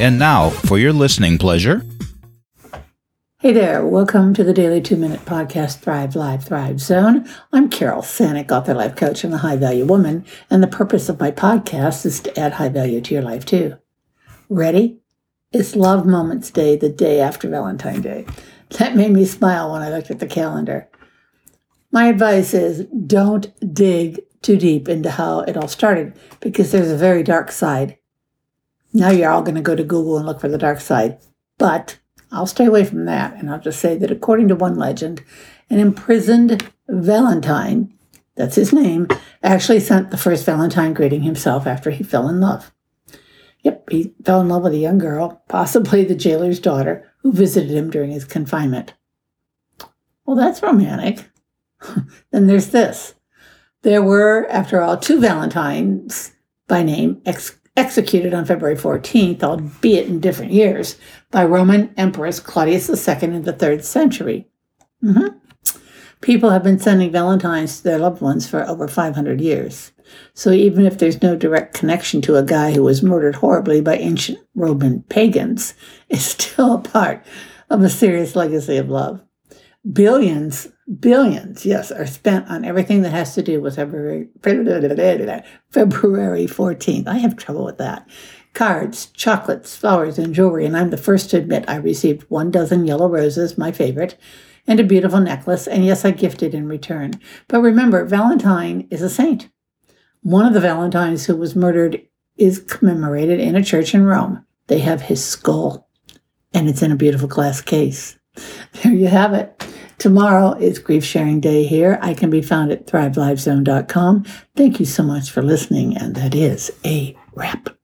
And now, for your listening pleasure. Hey there, welcome to the Daily Two Minute Podcast Thrive Live Thrive Zone. I'm Carol Sanick, author, life coach, and a high value woman, and the purpose of my podcast is to add high value to your life too. Ready? It's Love Moments Day, the day after Valentine's Day. That made me smile when I looked at the calendar. My advice is don't dig too deep into how it all started because there's a very dark side. Now you're all going to go to Google and look for the dark side. But I'll stay away from that. And I'll just say that according to one legend, an imprisoned Valentine, that's his name, actually sent the first Valentine greeting himself after he fell in love. Yep, he fell in love with a young girl, possibly the jailer's daughter, who visited him during his confinement. Well, that's romantic. then there's this. There were, after all, two Valentines by name ex- executed on February 14th, albeit in different years, by Roman Empress Claudius II in the third century. Mm-hmm. People have been sending Valentines to their loved ones for over 500 years. So even if there's no direct connection to a guy who was murdered horribly by ancient Roman pagans, it's still a part of a serious legacy of love. Billions, billions, yes, are spent on everything that has to do with February, February 14th. I have trouble with that. Cards, chocolates, flowers, and jewelry. And I'm the first to admit I received one dozen yellow roses, my favorite, and a beautiful necklace. And yes, I gifted in return. But remember, Valentine is a saint. One of the Valentines who was murdered is commemorated in a church in Rome. They have his skull, and it's in a beautiful glass case. There you have it. Tomorrow is Grief Sharing Day here. I can be found at thrivelivezone.com. Thank you so much for listening, and that is a wrap.